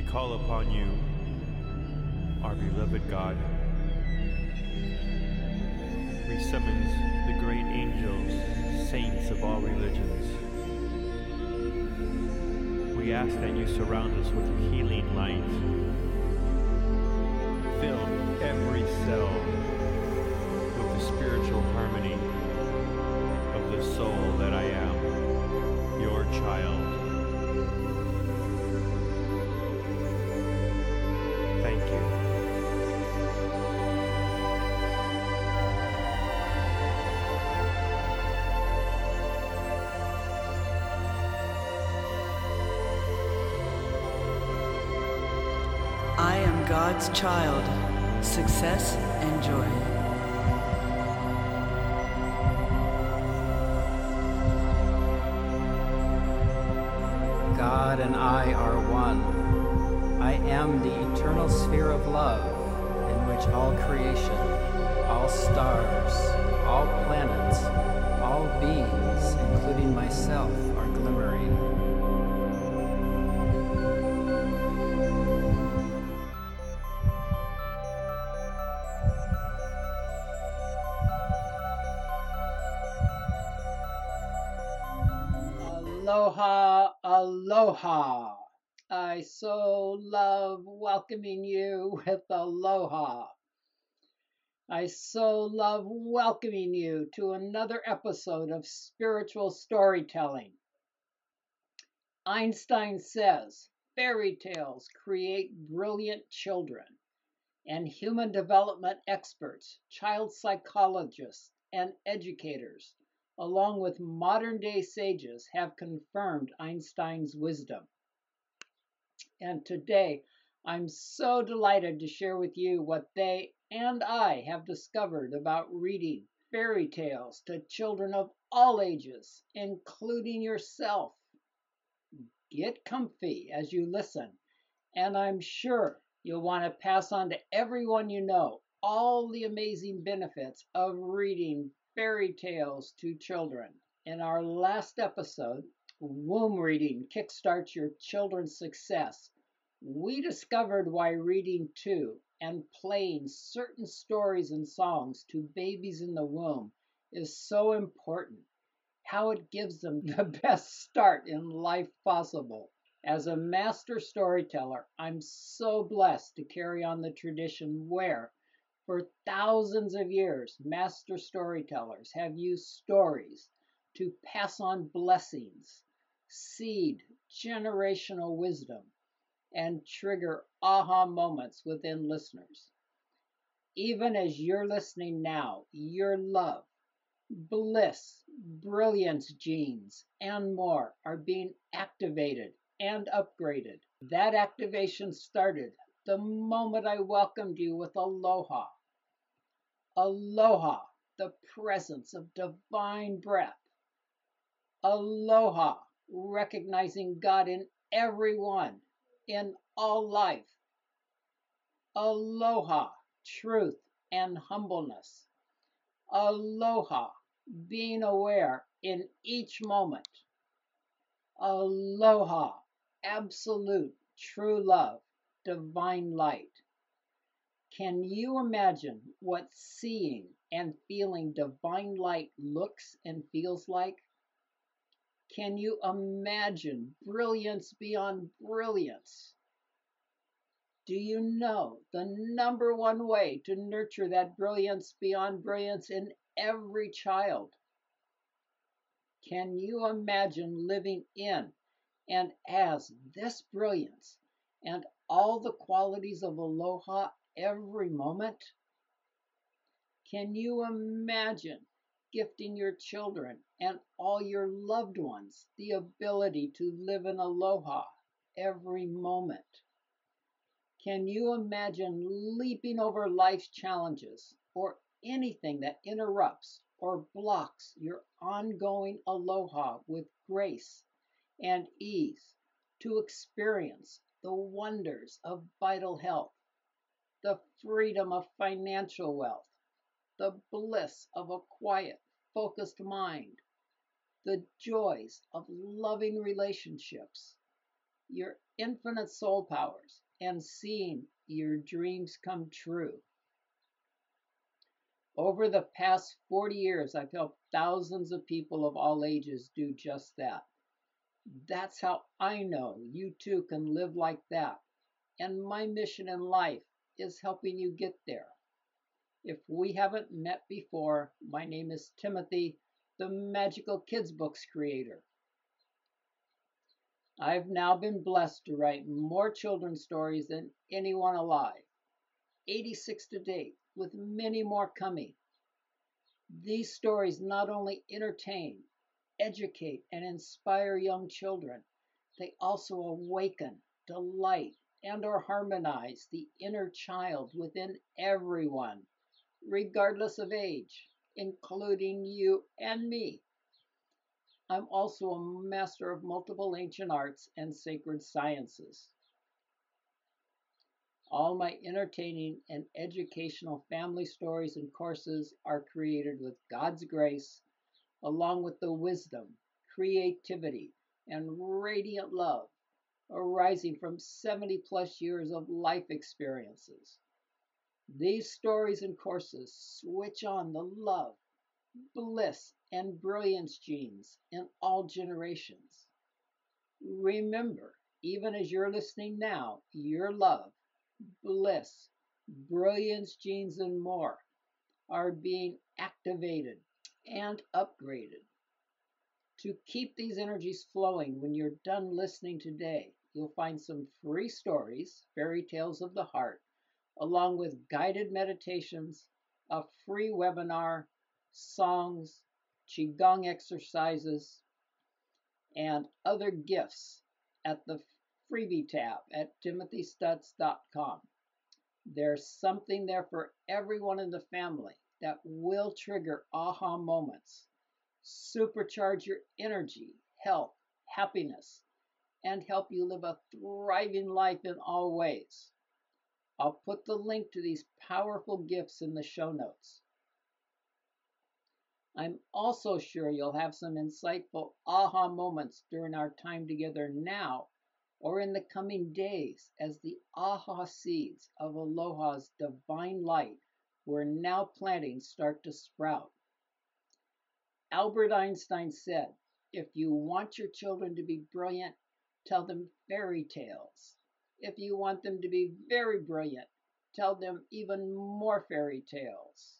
We call upon you, our beloved God. We summons the great angels, saints of all religions. We ask that you surround us with healing light. Fill every cell with the spiritual harmony of the soul that I am, your child. God's child. Success and joy. God and I are one. I am the eternal sphere of love in which all creation, all stars, all planets, all beings, including myself, I so love welcoming you with aloha. I so love welcoming you to another episode of spiritual storytelling. Einstein says fairy tales create brilliant children, and human development experts, child psychologists, and educators along with modern day sages, have confirmed Einstein's wisdom. And today, I'm so delighted to share with you what they and I have discovered about reading fairy tales to children of all ages, including yourself. Get comfy as you listen, and I'm sure you'll want to pass on to everyone you know all the amazing benefits of reading fairy tales to children. In our last episode, Womb Reading Kickstarts Your Children's Success, we discovered why reading to and playing certain stories and songs to babies in the womb is so important, how it gives them hmm. the best start in life possible. As a master storyteller, I'm so blessed to carry on the tradition where for thousands of years, master storytellers have used stories to pass on blessings, seed generational wisdom, and trigger aha moments within listeners. Even as you're listening now, your love, bliss, brilliance genes, and more are being activated and upgraded. That activation started the moment I welcomed you with aloha. Aloha, the presence of divine breath. Aloha, recognizing God in everyone, in all life. Aloha, truth and humbleness. Aloha, being aware in each moment. Aloha, absolute true love, divine light. Can you imagine what seeing and feeling divine light looks and feels like? Can you imagine brilliance beyond brilliance? Do you know the number one way to nurture that brilliance beyond brilliance in every child? Can you imagine living in and as this brilliance and all the qualities of aloha every moment? Can you imagine gifting your children and all your loved ones the ability to live in aloha every moment? Can you imagine leaping over life's challenges or anything that interrupts or blocks your ongoing aloha with grace and ease to experience the wonders of vital health, the freedom of financial wealth, the bliss of a quiet, focused mind, the joys of loving relationships, your infinite soul powers and seeing your dreams come true. Over the past 40 years, I've helped thousands of people of all ages do just that. That's how I know you too can live like that. And my mission in life is helping you get there. If we haven't met before, my name is Timothy, the Magical Kids Books creator. I've now been blessed to write more children's stories than anyone alive, 86 to date, with many more coming. These stories not only entertain, educate, and inspire young children, they also awaken, delight, and or harmonize the inner child within everyone, regardless of age, including you and me. I'm also a master of multiple ancient arts and sacred sciences. All my entertaining and educational family stories and courses are created with God's grace, along with the wisdom, creativity, and radiant love arising from 70 plus years of life experiences. These stories and courses switch on the love, bliss, and brilliance genes in all generations. Remember, even as you're listening now, your love, bliss, brilliance genes, and more are being activated and upgraded. To keep these energies flowing when you're done listening today, you'll find some free stories, fairy tales of the heart, along with guided meditations, a free webinar, songs, Qigong exercises, and other gifts at the freebie tab at timothystutz.com. There's something there for everyone in the family that will trigger aha moments, supercharge your energy, health, happiness, and help you live a thriving life in all ways. I'll put the link to these powerful gifts in the show notes. I'm also sure you'll have some insightful aha moments during our time together now or in the coming days as the aha seeds of Aloha's divine light we're now planting start to sprout. Albert Einstein said, if you want your children to be brilliant, tell them fairy tales. If you want them to be very brilliant, tell them even more fairy tales.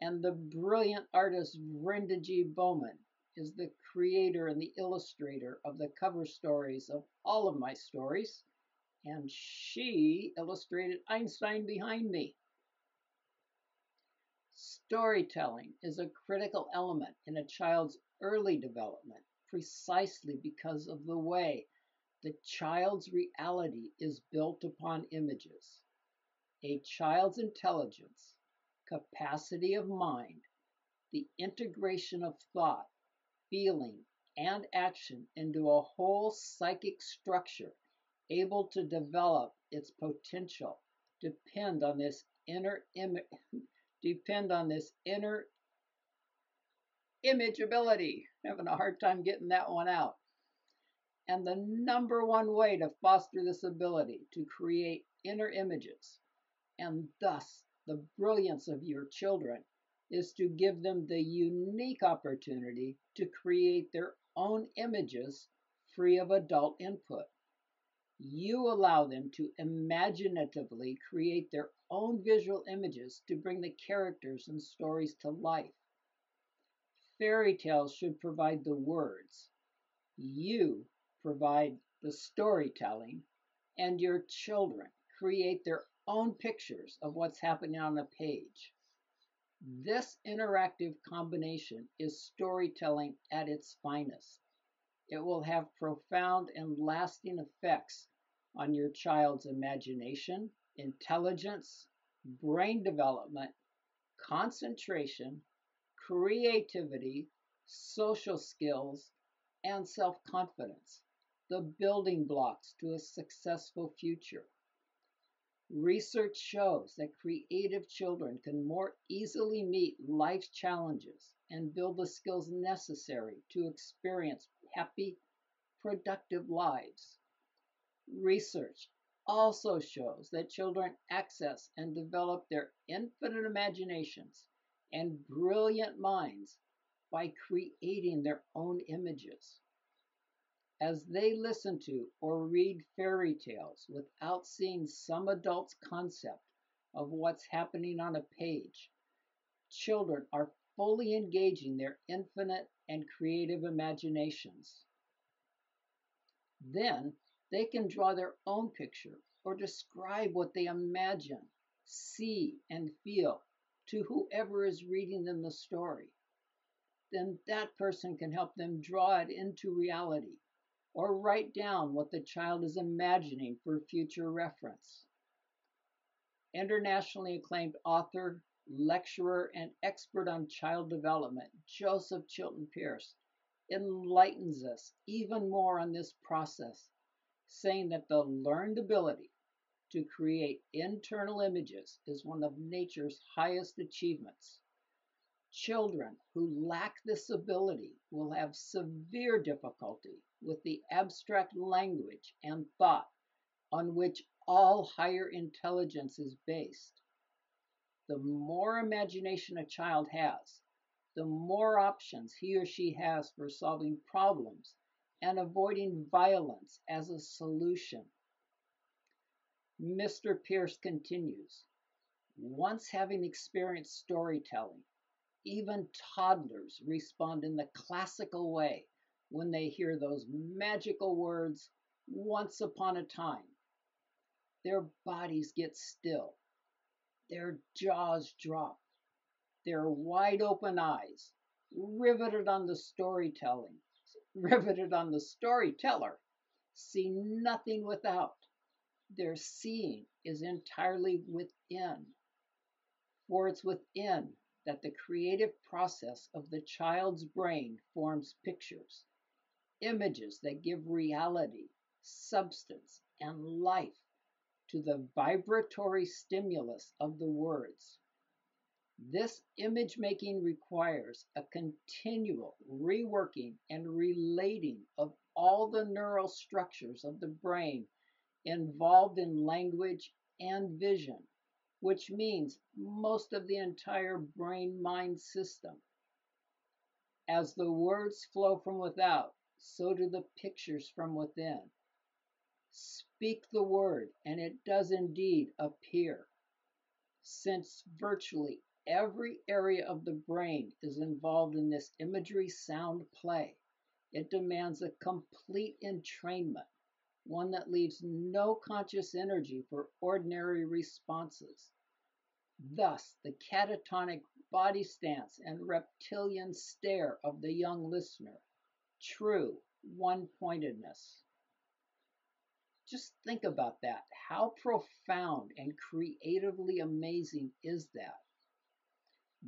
And the brilliant artist Brenda G. Bowman is the creator and the illustrator of the cover stories of all of my stories, and she illustrated Einstein behind me. Storytelling is a critical element in a child's early development precisely because of the way the child's reality is built upon images. A child's intelligence, capacity of mind, the integration of thought, feeling, and action into a whole psychic structure able to develop its potential depend on this inner Im- depend on this inner imageability. Having a hard time getting that one out. And the number one way to foster this ability to create inner images and thus the brilliance of your children is to give them the unique opportunity to create their own images free of adult input. You allow them to imaginatively create their own visual images to bring the characters and stories to life. Fairy tales should provide the words. You provide the storytelling, and your children create their own pictures of what's happening on the page. This interactive combination is storytelling at its finest. It will have profound and lasting effects on your child's imagination, intelligence, brain development, concentration, creativity, social skills, and self confidence, the building blocks to a successful future. Research shows that creative children can more easily meet life's challenges and build the skills necessary to experience happy, productive lives. Research also shows that children access and develop their infinite imaginations and brilliant minds by creating their own images. As they listen to or read fairy tales without seeing some adult's concept of what's happening on a page, children are fully engaging their infinite and creative imaginations. Then they can draw their own picture or describe what they imagine, see, and feel to whoever is reading them the story. Then that person can help them draw it into reality or write down what the child is imagining for future reference. Internationally acclaimed author, lecturer, and expert on child development, Joseph Chilton Pearce, enlightens us even more on this process, saying that the learned ability to create internal images is one of nature's highest achievements. Children who lack this ability will have severe difficulty with the abstract language and thought on which all higher intelligence is based. The more imagination a child has, the more options he or she has for solving problems and avoiding violence as a solution. Mr. Pearce continues Once having experienced storytelling, even toddlers respond in the classical way when they hear those magical words, once upon a time. Their bodies get still, their jaws drop, their wide open eyes, riveted on the storytelling, riveted on the storyteller, see nothing without. Their seeing is entirely within. For it's within that the creative process of the child's brain forms pictures, images that give reality, substance, and life to the vibratory stimulus of the words. This image making requires a continual reworking and relating of all the neural structures of the brain involved in language and vision which means most of the entire brain mind system. As the words flow from without, so do the pictures from within. Speak the word, and it does indeed appear. Since virtually every area of the brain is involved in this imagery sound play, it demands a complete entrainment one that leaves no conscious energy for ordinary responses. Thus, the catatonic body stance and reptilian stare of the young listener, true one pointedness. Just think about that. How profound and creatively amazing is that?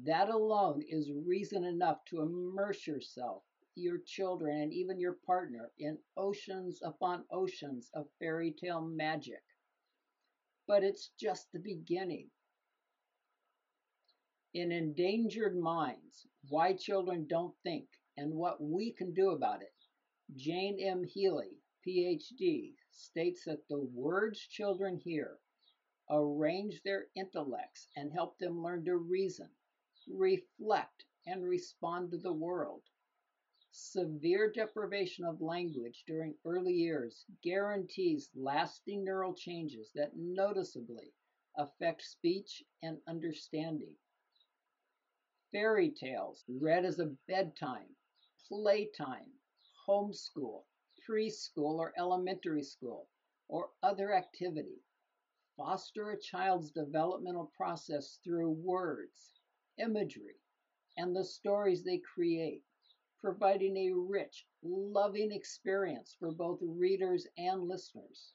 That alone is reason enough to immerse yourself your children, and even your partner in oceans upon oceans of fairy tale magic. But it's just the beginning. In Endangered Minds Why Children Don't Think and What We Can Do About It, Jane M. Healy, PhD, states that the words children hear arrange their intellects and help them learn to reason, reflect, and respond to the world. Severe deprivation of language during early years guarantees lasting neural changes that noticeably affect speech and understanding. Fairy tales read as a bedtime, playtime, homeschool, preschool or elementary school, or other activity foster a child's developmental process through words, imagery, and the stories they create providing a rich, loving experience for both readers and listeners.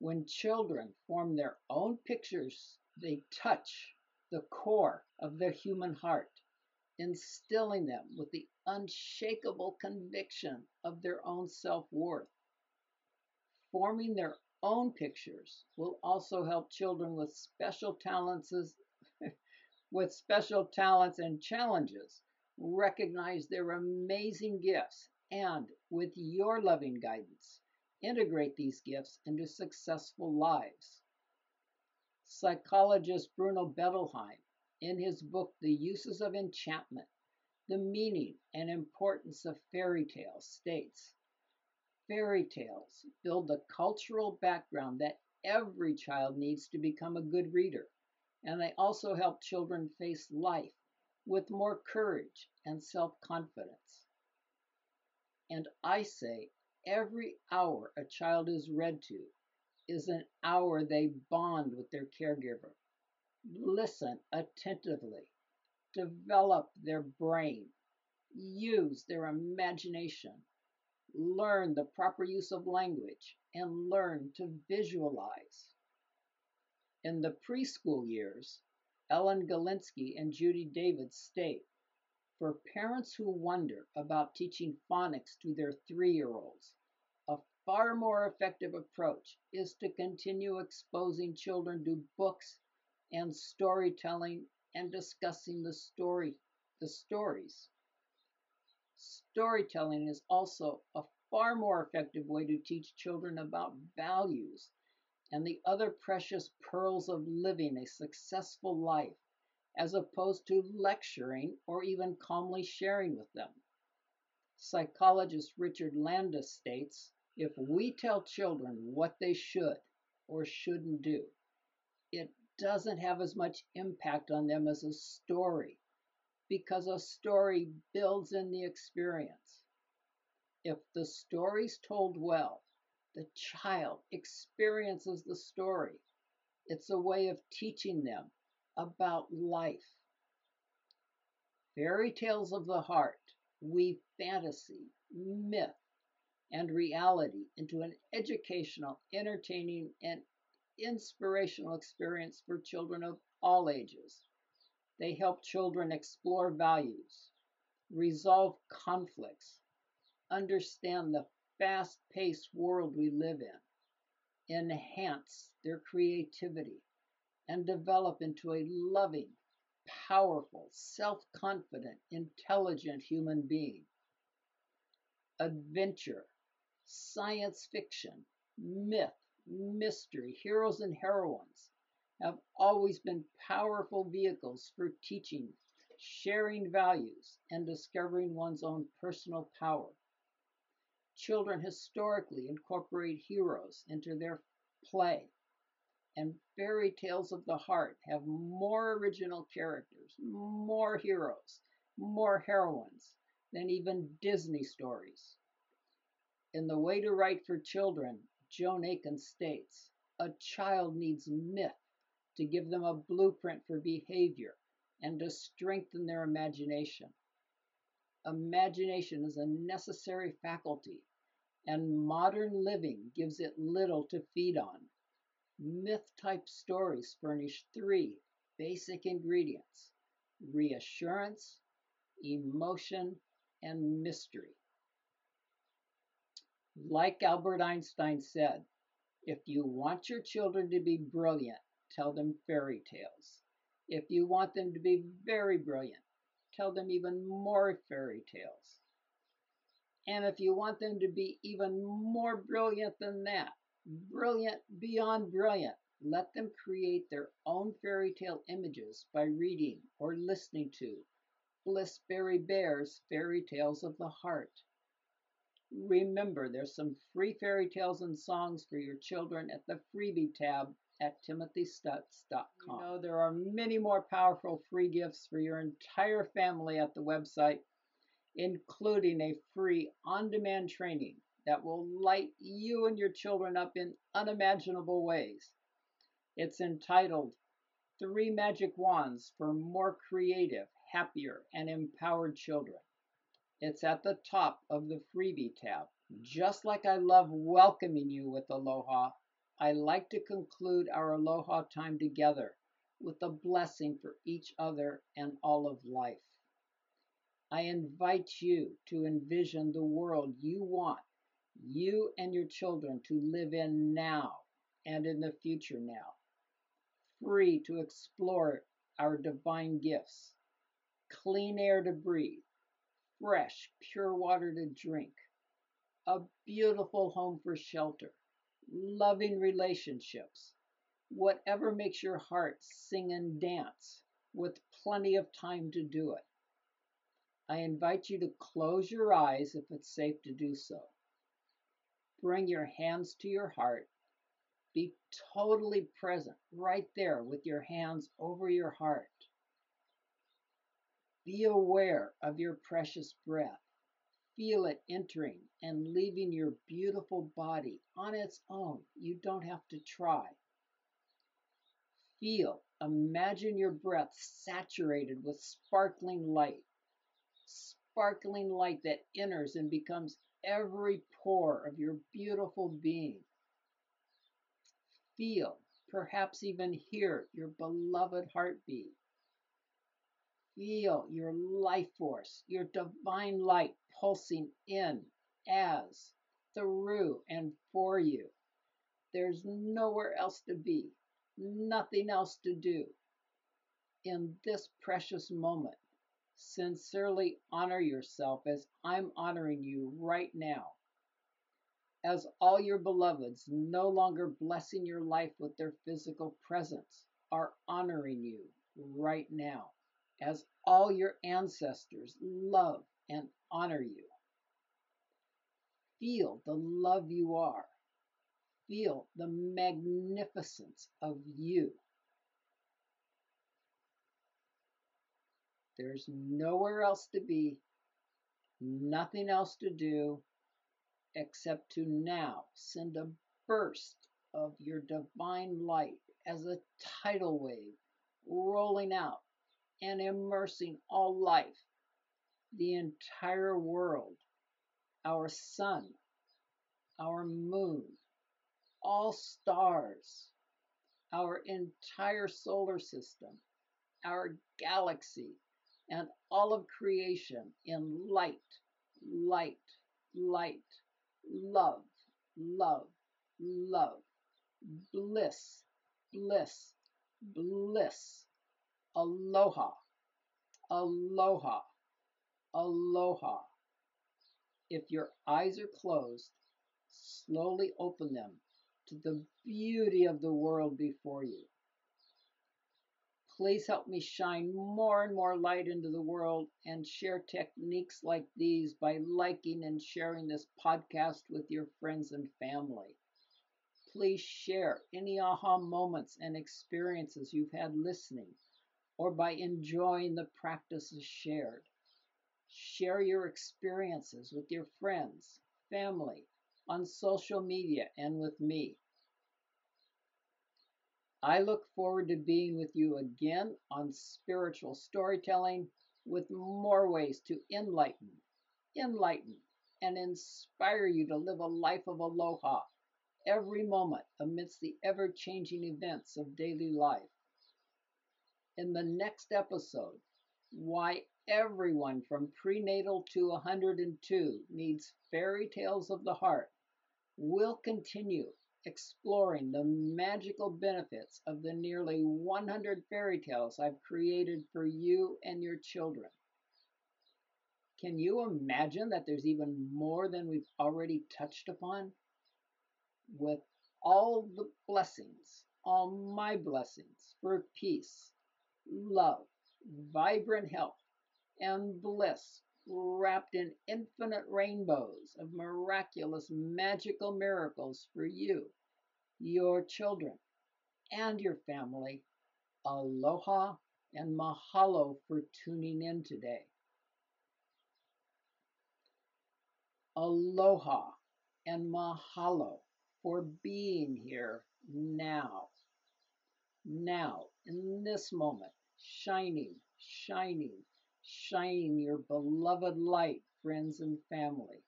When children form their own pictures, they touch the core of their human heart, instilling them with the unshakable conviction of their own self worth. Forming their own pictures will also help children with special talents with special talents and challenges recognize their amazing gifts, and with your loving guidance, integrate these gifts into successful lives. Psychologist Bruno Bettelheim, in his book The Uses of Enchantment, the meaning and importance of fairy tales, states Fairy tales build the cultural background that every child needs to become a good reader, and they also help children face life with more courage and self confidence. And I say every hour a child is read to is an hour they bond with their caregiver. Listen attentively, develop their brain, use their imagination, learn the proper use of language, and learn to visualize. In the preschool years, Ellen Galinsky and Judy David state for parents who wonder about teaching phonics to their three year olds, a far more effective approach is to continue exposing children to books and storytelling and discussing the story the stories. Storytelling is also a far more effective way to teach children about values and the other precious pearls of living a successful life, as opposed to lecturing or even calmly sharing with them. Psychologist Richard Landis states if we tell children what they should or shouldn't do, it doesn't have as much impact on them as a story because a story builds in the experience. If the story's told well, the child experiences the story. It's a way of teaching them about life. Fairy tales of the heart weave fantasy, myth, and reality into an educational, entertaining, and inspirational experience for children of all ages. They help children explore values, resolve conflicts, understand the fast paced world we live in, enhance their creativity, and develop into a loving, powerful, self confident, intelligent human being. Adventure, science fiction, myth, mystery, heroes and heroines have always been powerful vehicles for teaching, sharing values, and discovering one's own personal power. Children historically incorporate heroes into their play, and fairy tales of the heart have more original characters, more heroes, more heroines than even Disney stories. In The Way to Write for Children, Joan Aiken states a child needs myth to give them a blueprint for behavior and to strengthen their imagination. Imagination is a necessary faculty, and modern living gives it little to feed on. Myth type stories furnish three basic ingredients reassurance, emotion, and mystery. Like Albert Einstein said, if you want your children to be brilliant, tell them fairy tales. If you want them to be very brilliant, tell them even more fairy tales. And if you want them to be even more brilliant than that, brilliant beyond brilliant, let them create their own fairy tale images by reading or listening to Bliss Blissberry Bear's Fairy Tales of the Heart. Remember, there's some free fairy tales and songs for your children at the freebie tab at timothystutz.com. You know, there are many more powerful free gifts for your entire family at the website, including a free on demand training that will light you and your children up in unimaginable ways. It's entitled Three Magic Wands for More Creative, Happier, and Empowered Children. It's at the top of the freebie tab. Just like I love welcoming you with aloha, I like to conclude our aloha time together with a blessing for each other and all of life. I invite you to envision the world you want you and your children to live in now and in the future now, free to explore our divine gifts, clean air to breathe, fresh, pure water to drink, a beautiful home for shelter, loving relationships, whatever makes your heart sing and dance, with plenty of time to do it. I invite you to close your eyes if it's safe to do so. Bring your hands to your heart. Be totally present right there with your hands over your heart. Be aware of your precious breath. Feel it entering and leaving your beautiful body on its own. You don't have to try. Feel, imagine your breath saturated with sparkling light sparkling light that enters and becomes every pore of your beautiful being. Feel, perhaps even hear your beloved heartbeat. Feel your life force, your divine light pulsing in, as, through, and for you. There's nowhere else to be, nothing else to do. In this precious moment, Sincerely honor yourself as I'm honoring you right now. As all your beloveds, no longer blessing your life with their physical presence, are honoring you right now. As all your ancestors love and honor you. Feel the love you are. Feel the magnificence of you. There's nowhere else to be, nothing else to do, except to now send a burst of your divine light as a tidal wave rolling out and immersing all life, the entire world, our sun, our moon, all stars, our entire solar system, our galaxy, and all of creation in light, light, light, love, love, love, bliss, bliss, bliss, aloha, aloha, aloha. If your eyes are closed, slowly open them to the beauty of the world before you. Please help me shine more and more light into the world and share techniques like these by liking and sharing this podcast with your friends and family. Please share any aha moments and experiences you've had listening or by enjoying the practices shared. Share your experiences with your friends, family, on social media, and with me. I look forward to being with you again on spiritual storytelling with more ways to enlighten, enlighten, and inspire you to live a life of aloha every moment amidst the ever changing events of daily life. In the next episode, why everyone from prenatal to 102 needs fairy tales of the heart, we'll continue exploring the magical benefits of the nearly 100 fairy tales I've created for you and your children. Can you imagine that there's even more than we've already touched upon? With all the blessings, all my blessings for peace, love, vibrant health, and bliss wrapped in infinite rainbows of miraculous magical miracles for you your children, and your family. Aloha and mahalo for tuning in today. Aloha and mahalo for being here now. Now, in this moment, shining, shining, shining your beloved light, friends and family.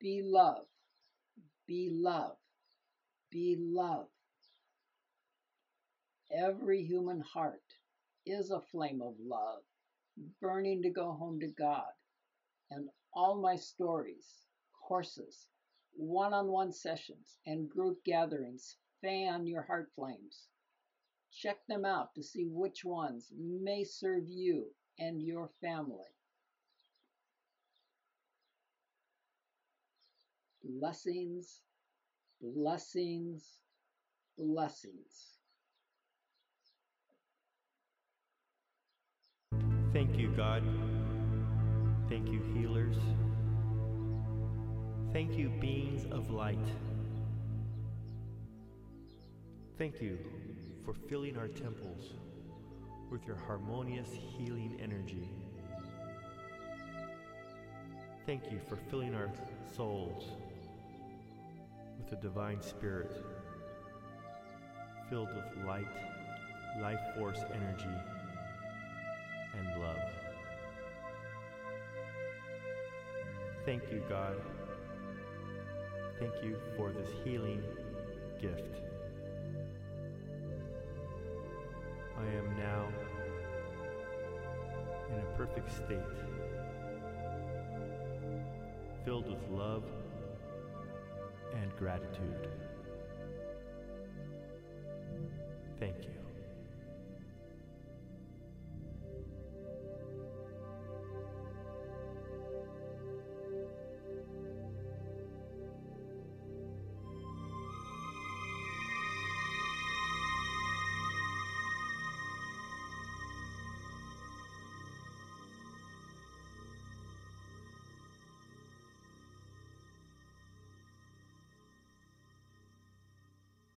Be love, be love, be love. Every human heart is a flame of love, burning to go home to God. And all my stories, courses, one on one sessions, and group gatherings fan your heart flames. Check them out to see which ones may serve you and your family. Blessings, blessings, blessings. Thank you, God. Thank you, healers. Thank you, beings of light. Thank you for filling our temples with your harmonious healing energy. Thank you for filling our souls with the divine spirit filled with light, life force energy, and love. Thank you, God. Thank you for this healing gift. I am now in a perfect state, filled with love and gratitude. Thank you.